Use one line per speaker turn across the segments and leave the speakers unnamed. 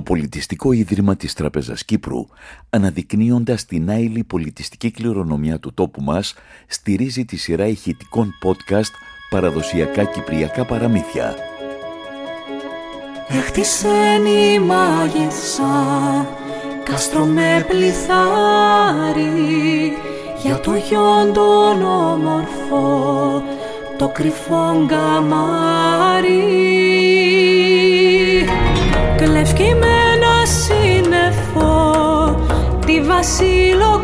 το Πολιτιστικό Ίδρυμα της Τραπεζας Κύπρου, αναδεικνύοντας την άειλη πολιτιστική κληρονομιά του τόπου μας, στηρίζει τη σειρά ηχητικών podcast «Παραδοσιακά Κυπριακά Παραμύθια».
Έχτισεν η μάγισσα, κάστρο με πληθάρι, για το γιον τον όμορφο, το κρυφό γκαμάρι. Κλέφκει με βασιλοκόρη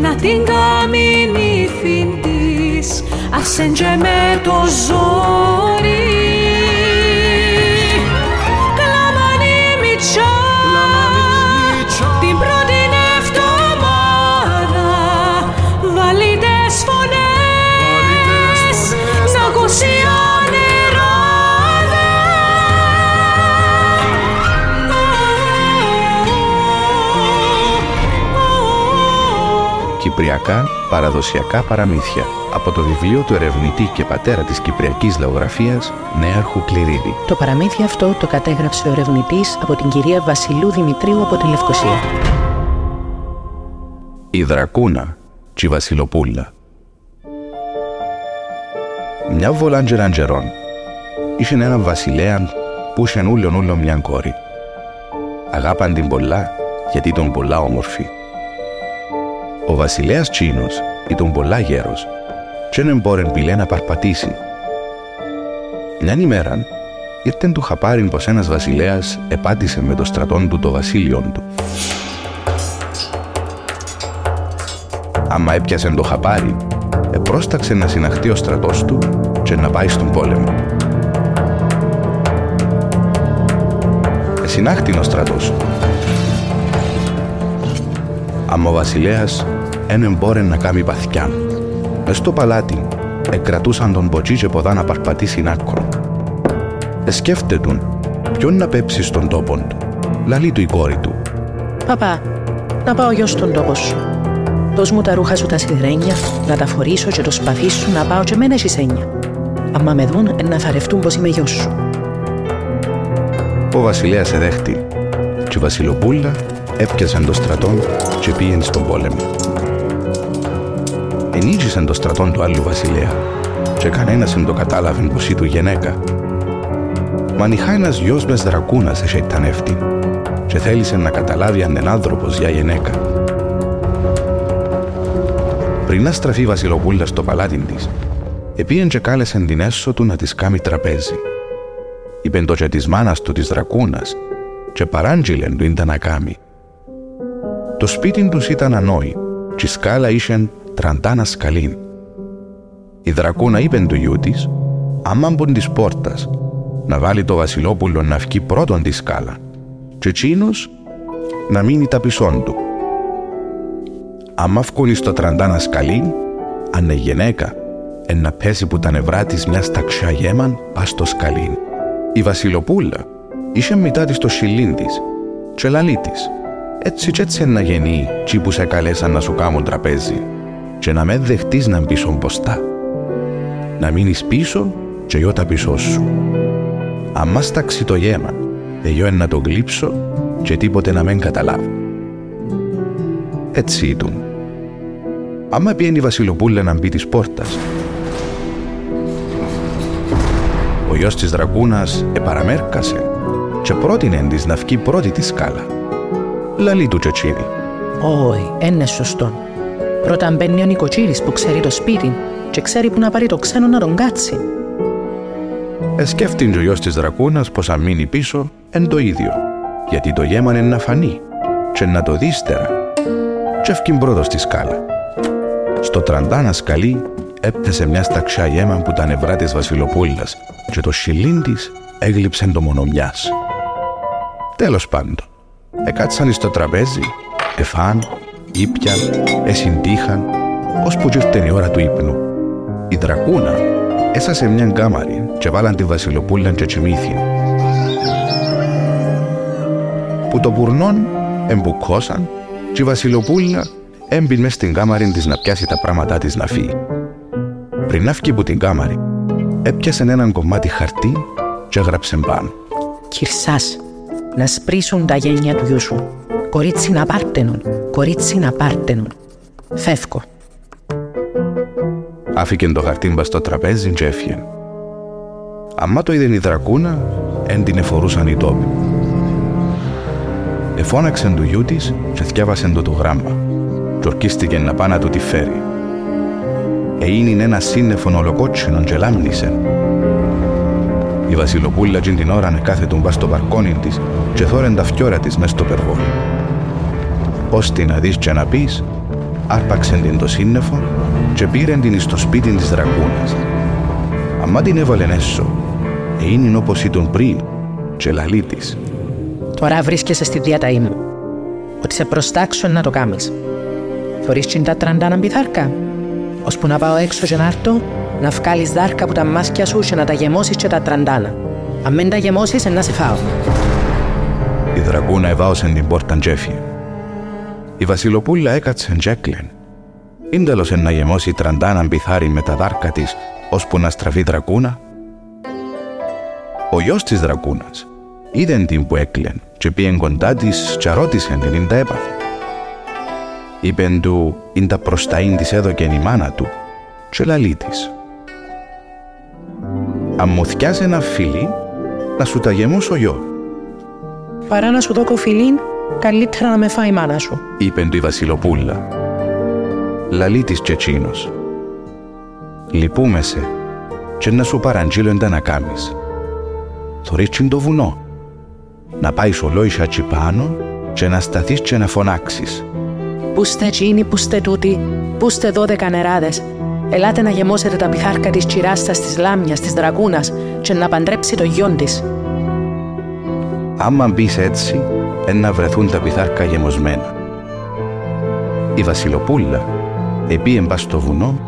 να την κάνει νύφη της. Ασέντζε με το ζόρι
Κυπριακά παραδοσιακά παραμύθια από το βιβλίο του ερευνητή και πατέρα της Κυπριακής Λαογραφίας Νέαρχου Κληρίδη.
Το παραμύθι αυτό το κατέγραψε ο ερευνητής από την κυρία Βασιλού Δημητρίου από τη Λευκοσία.
Η Δρακούνα και η Βασιλοπούλα Μια βολάντζεραν τζερόν είχε έναν βασιλέα που είχε ούλον ούλον μια κόρη. Αγάπαν την πολλά γιατί ήταν πολλά όμορφη. Ο βασιλέας Τσίνος ήταν πολλά γέρος και δεν μπόρεν πιλέ να παρπατήσει. Μιαν ημέραν ήρθεν του χαπάριν πως ένας βασιλέας επάτησε με το στρατόν του το βασίλειον του. Άμα έπιασε το χαπάρι, επρόσταξε να συναχτεί ο στρατός του και να πάει στον πόλεμο. Εσυνάχτην ο στρατός. Άμα ο βασιλέας εν μπόρε να κάνει παθιάν. Μες στο παλάτι εκρατούσαν τον ποτσί και ποδά να παρπατήσει άκρο. Εσκέφτετουν ποιον να πέψει στον τόπον του. Λαλεί του η κόρη του.
Παπά, να πάω γιος στον τόπο σου. Δώσ' μου τα ρούχα σου τα σιδερένια, να τα φορήσω και το σπαθί σου να πάω και μένα έχεις έννοια. Αμα με δουν, να θαρευτούν πως είμαι γιος σου.
Ο βασιλέας εδέχτη και η βασιλοπούλα έπιασαν το στρατόν και πήγαινε στον πόλεμο. Ενίκησαν το στρατόν του άλλου βασιλέα και κανένας δεν το κατάλαβε πως ήταν γυναίκα. Μα νυχά ένας γιος μες δρακούνας εσέιτανεύτη και θέλησε να καταλάβει αν είναι άνθρωπος για γυναίκα. Πριν να στραφεί η βασιλοπούλα στο παλάτι της, επίεν και κάλεσεν την έσω του να της κάνει τραπέζι. Είπεν το και της μάνας του της δρακούνας και παράντζιλεν του ήταν να κάνει. Το σπίτι τους ήταν ανόη και η σκάλα είσεν τραντάνας σκαλήν. Η δρακούνα είπε του γιού της, άμα μπουν της πόρτας, να βάλει το βασιλόπουλο να βγει πρώτον τη σκάλα και εκείνος να μείνει τα πισόν του. Άμα βγουν στο τραντάνας σκαλήν, αν είναι γυναίκα, εν να πέσει που τα νευρά της μιας ταξιά γέμαν πας στο σκαλήν. Η βασιλοπούλα είχε μετά της το σιλίν της και λαλή της. Έτσι κι έτσι να γεννεί τσι που σε καλέσαν να σου κάμουν τραπέζι και να με δεχτείς να μπεις μπροστά. Να μείνεις πίσω και εγώ τα πίσω σου. Αμά στάξει το γέμα, εγώ να το γλύψω και τίποτε να μην καταλάβω. Έτσι ήταν. Άμα πιένει η Βασιλοπούλα να μπει της πόρτας, ο γιος της δρακούνας επαραμέρκασε και πρότεινε της να βγει πρώτη τη σκάλα. Λαλή του τσοτσίδι.
Όχι, είναι σωστό. Πρώτα μπαίνει ο νοικοτσίρης που ξέρει το σπίτι και ξέρει που να πάρει το ξένο να τον κάτσει.
Εσκέφτην ο γιος της δρακούνας πως αν μείνει πίσω εν το ίδιο, γιατί το γέμανε να φανεί και να το δει ύστερα. Και έφκην πρώτος στη σκάλα. Στο τραντάνα σκαλί έπτεσε μια σταξιά γέμα που τα νευρά της βασιλοπούλας και το σιλίν της έγλειψε το μονομιάς. Τέλος πάντων, εκάτσαν στο τραπέζι, εφάν, ήπιαν, εσυντύχαν, ώσπου ήρθε η ώρα του ύπνου. Η δρακούνα έσασε μια γκάμαρη και βάλαν τη βασιλοπούλα και τσιμήθη. Που το πουρνόν εμπουκώσαν και η βασιλοπούλα έμπιν μες στην κάμαρη της να πιάσει τα πράγματά της να φύγει. Πριν να φύγει από την κάμαρη, έπιασε έναν κομμάτι χαρτί και έγραψε πάνω.
Κυρσάς, να σπρίσουν τα γένια του γιού σου. Κορίτσι να πάρτενον, κορίτσι να πάρτενον. Φεύγω.
Άφηκε το χαρτί στο τραπέζι και έφυγε. Αμά το είδε η δρακούνα, εν την εφορούσαν οι τόποι. Εφώναξε του γιού της και θυκεύασε το το γράμμα. Και ορκίστηκε να πάει να του τη φέρει. Εείνει ένα σύννεφο ολοκότσινο και λάμνησε. Η Βασιλοπούλα τζιν την ώρα κάθετον μπα στο παρκόνι της και θόρεν τα φιόρα της μες στο περβόλ. Ώστι να δεις και να πεις, άρπαξεν την το σύννεφο και πήρεν την στο σπίτι της δρακούνας. Αμά την έβαλεν έσω, είνην όπως ήταν πριν και λαλή της.
Τώρα βρίσκεσαι στη διάταή μου. Ότι σε προστάξω να το κάνεις. Θωρείς την τα τραντάνα μπιθάρκα. Ώσπου να πάω έξω και να έρθω, να βγάλεις δάρκα από τα μάσκια σου και να τα γεμώσεις και τα τραντάνα. Αν μην τα γεμώσεις, να σε φάω.
Η δρακούνα εβάωσε την πόρτα τζέφι. Η Βασιλοπούλα έκατσε τζέκλεν. Ίντελος να γεμώσει τραντάνα μπιθάρι με τα δάρκα της, ώσπου να στραφεί δρακούνα. Ο γιος της δρακούνας είδεν την που έκλεν και πήγεν κοντά της και ρώτησε την ίντα έπαθε. Είπεν του ίντα προσταΐν της έδωκεν η μάνα του και λαλεί της. Αν μου θυκιάζει ένα φίλι, να σου τα γεμώσω γιο.
Παρά να σου δω κοφιλίν, καλύτερα να με φάει η μάνα σου.
Είπεν του η Βασιλοπούλα. Λαλεί της και εκείνος. Λυπούμε σε και να σου παραγγείλω εντά να κάμεις. Θωρείς το βουνό. Να πάεις σολόισα τσι πάνω και να σταθείς και να φωνάξεις.
Πού στε εκείνοι, πού στε τούτοι, πού στε δώδεκα νεράδες. Ελάτε να γεμώσετε τα πιθάρκα της τσιράστας της λάμιας, της δραγούνας και να παντρέψει το γιον της.
Άμα μπεις έτσι, να βρεθούν τα πιθάρκα γεμωσμένα. Η Βασιλοπούλα επίεν πας στο βουνό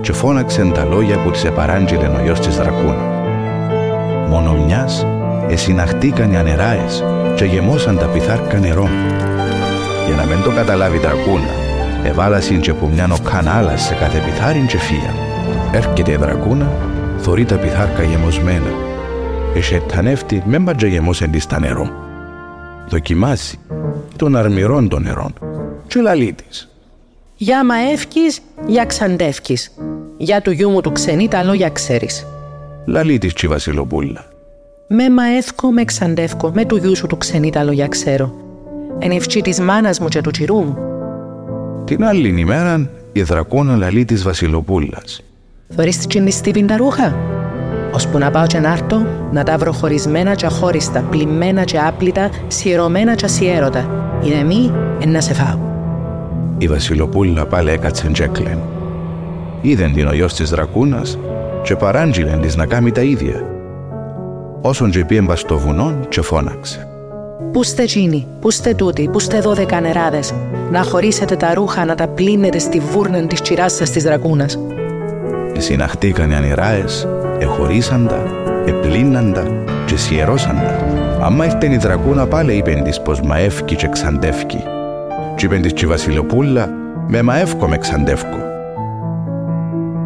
και φώναξε τα λόγια που της επαράντζηλε ο γιος της δρακούνα. Μόνο μιας εσυναχτήκαν οι ανεράες και γεμώσαν τα πιθάρκα νερό. Για να μην το καταλάβει η δρακούνα, εβάλασιν και που μιαν ο κανάλας σε κάθε πιθάριν και φία. Έρχεται η δρακούνα, θωρεί τα πιθάρκα γεμωσμένα. Εσετανεύτη μεν μπατζε γεμώσεν της τα νερό. Δοκιμάσει των αρμυρών των νερών και λαλεί της.
Για μα εύκεις, για ξαντεύκεις. Για του γιού μου του ξενή τα λόγια ξέρεις.
Λαλεί της τσι Βασιλοπούλα.
Με μα εύκω, με ξαντεύκω, με του γιού σου του ξενή τα λόγια ξέρω. Εν ευκεί της μάνας μου και του τσιρού μου.
Την άλλη ημέρα η δρακόνα λαλεί της Βασιλοπούλας.
Θωρείς τη τσινιστήπιν τα ρούχα. Ώσπου να πάω και να έρθω, να τα βρω χωρισμένα και αχώριστα, πλημμένα και άπλυτα, σιερωμένα και ασιέρωτα. Είναι μη, εν να σε φάω.
Η Βασιλοπούλα πάλι έκατσε τζέκλεν. Είδεν την ο γιος της δρακούνας και παράντζηλεν της να κάνει τα ίδια. Όσον και πήγεν στο βουνό και φώναξε.
Πού στε εκείνοι, πού στε τούτοι, πού στε δώδεκα νεράδες, να χωρίσετε τα ρούχα να τα πλύνετε στη βούρνεν της τσιράσας της δρακούνας.
Εσυναχτήκαν οι ανηράες, εχωρίσαν τα, επλύναν τα και σιερώσαν τα. Άμα ήρθε η δρακούνα πάλι είπεν της πως μαεύκει και ξαντεύκει. Κι είπεν της και η Βασιλοπούλα με μαεύκω με ξαντεύκω.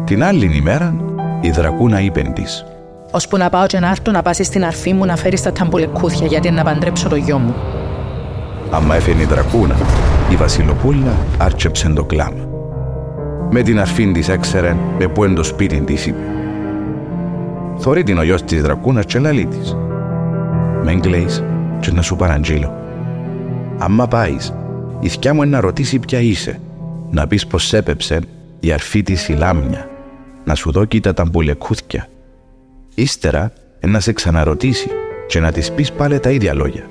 Την άλλη ημέρα η δρακούνα είπεν της
Ώσπου να πάω και να έρθω να πάσεις στην αρφή μου να φέρεις τα ταμπουλεκούθια γιατί να παντρέψω το γιο μου.
Άμα έφερε η δρακούνα, η Βασιλοπούλα άρчεψε το κλάμα. Με την αρφή της έξερε με που εν το σπίτι της είπε. Θωρεί την ο γιος της δρακούνας και λαλεί της. Μεν κλαίεις και να σου παραγγείλω. Άμα πάεις, η θκιά μου να ρωτήσει ποια είσαι, να πεις πως έπεψε η αρφή της η λάμια, να σου δω κοίτα τα μπουλεκούθια. Ύστερα να σε ξαναρωτήσει και να της πεις πάλι τα ίδια λόγια.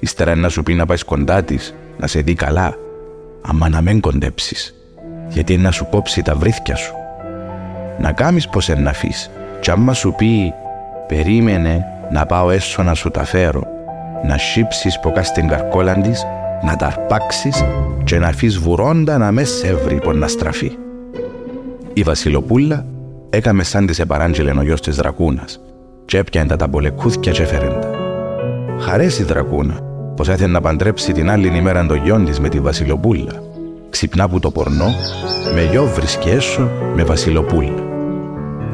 Ύστερα να σου πει να πάεις κοντά της, να σε δει καλά, άμα να μην κοντέψεις, γιατί να σου κόψει τα βρίθια σου. Να κάμεις πως εν να αφείς, κι άμα σου πει «Περίμενε να πάω έσω να σου τα φέρω», να σύψεις ποκά στην καρκόλα της, να τα αρπάξεις και να αφείς βουρώντα να μες σεύρει πον να στραφεί. Η Βασιλοπούλα έκαμε σαν της επαράντζελε ο γιος της δρακούνας και έπιανε τα ταμπολεκούθια και έφερεν τα. Χαρέσει η δρακούνα πως έθελε να παντρέψει την άλλη ημέρα το γιον της με τη Βασιλοπούλα. Ξυπνά που το πορνό, με γιο βρίσκει έσω με Βασιλοπούλα.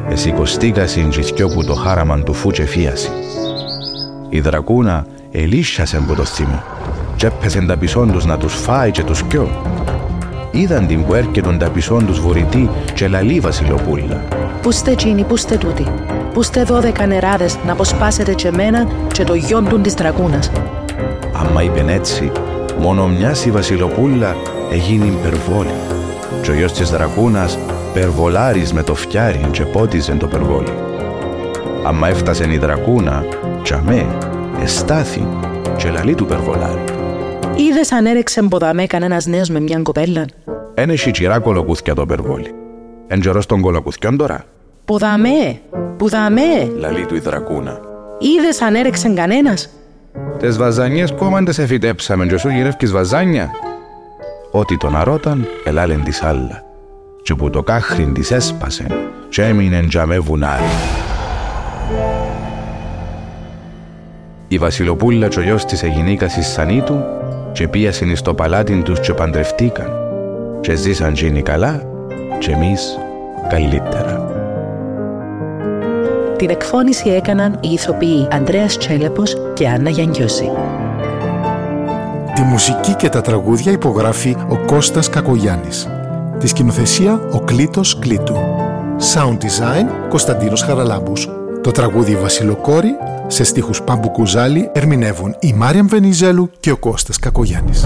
Εσύ κοστίκα συντζηθιό που το χάραμαν του φούτσε φίαση. Η δρακούνα ελίσσιασε από το θυμό και έπαιζε τα πισόν τους να τους φάει και τους κιό. Είδαν την που έρχεται τα πισόν τους βορητή και λαλή βασιλοπούλα.
Πού στε εκείνοι, πού στε τούτοι. Πού στε δώδεκα νεράδες να αποσπάσετε και εμένα και το γιον του της δρακούνας.
Άμα είπεν έτσι, μόνο μιας η βασιλοπούλα έγινε υπερβόλη. Και ο γιος της δρακούνας περβολάρης με το φτιάρι και πότιζε το περβόλι. Άμα έφτασε η δρακούνα, τσαμέ, εστάθη και λαλή του περβολάρη.
Είδες αν έρεξε μποδαμέ κανένας νέος με μια κοπέλα.
Εν έχει τσιρά κολοκούθκια το περβόλι. Εν τζερός των κολοκούθκιων τώρα,
Ποδαμέ, πουδαμέ.
λαλή του η δρακούνα.
Είδες αν έρεξε κανένας;
Τες βαζάνιες κόμμαντες εφητέψαμε και σου γυρεύκεις βαζάνια. Ό,τι τον αρρώταν, ελάλεν της άλλα. Και που το κάχριν της έσπασε και έμεινε τζαμέ βουνάρι. Η βασιλοπούλα και ο γιος της εγινήκα εις Σανίτου και πίασαν εις το παλάτιν τους και παντρευτήκαν και ζήσαν τζίνοι καλά και εμείς καλύτερα.
Την εκφώνηση έκαναν οι ηθοποιοί Ανδρέας Τσέλεπος και Άννα Γιανγκιώση.
Τη μουσική και τα τραγούδια υπογράφει ο Κώστας Κακογιάννης. Τη σκηνοθεσία ο Κλήτος Κλήτου. Sound design Κωνσταντίνος Χαραλάμπους. Το τραγούδι Βασιλοκόρη σε στίχους Πάμπου Κουζάλη ερμηνεύουν η Μάριαμ Βενιζέλου και ο Κώστας Κακογιάννης.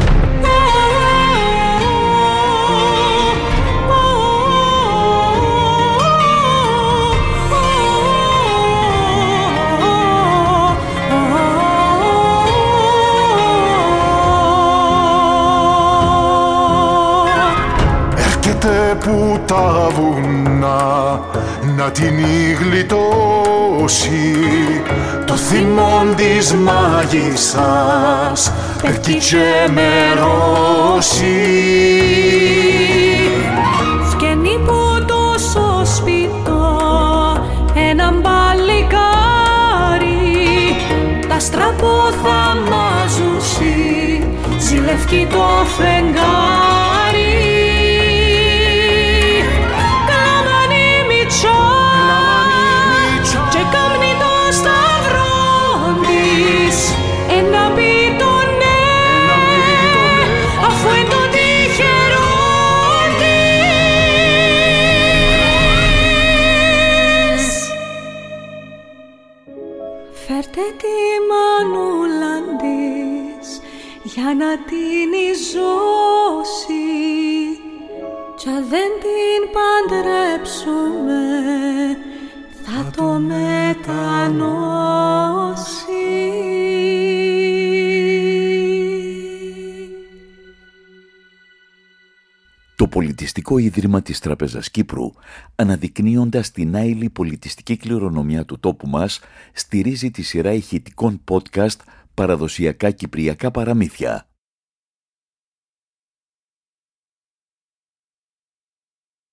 Έρχεται που τα βουνά να την γλιτώσει. Το θυμόν της μάγισσας περκίτσε μερώσει
Φκένει που το σωσπιτό έναν παλικάρι τα στραπό θα μαζούσει ζηλευκεί το φεγγάρι
Το Πολιτιστικό Ίδρυμα της Τραπεζας Κύπρου, αναδεικνύοντας την άειλη πολιτιστική κληρονομιά του τόπου μας, στηρίζει τη σειρά ηχητικών podcast «Παραδοσιακά Κυπριακά Παραμύθια»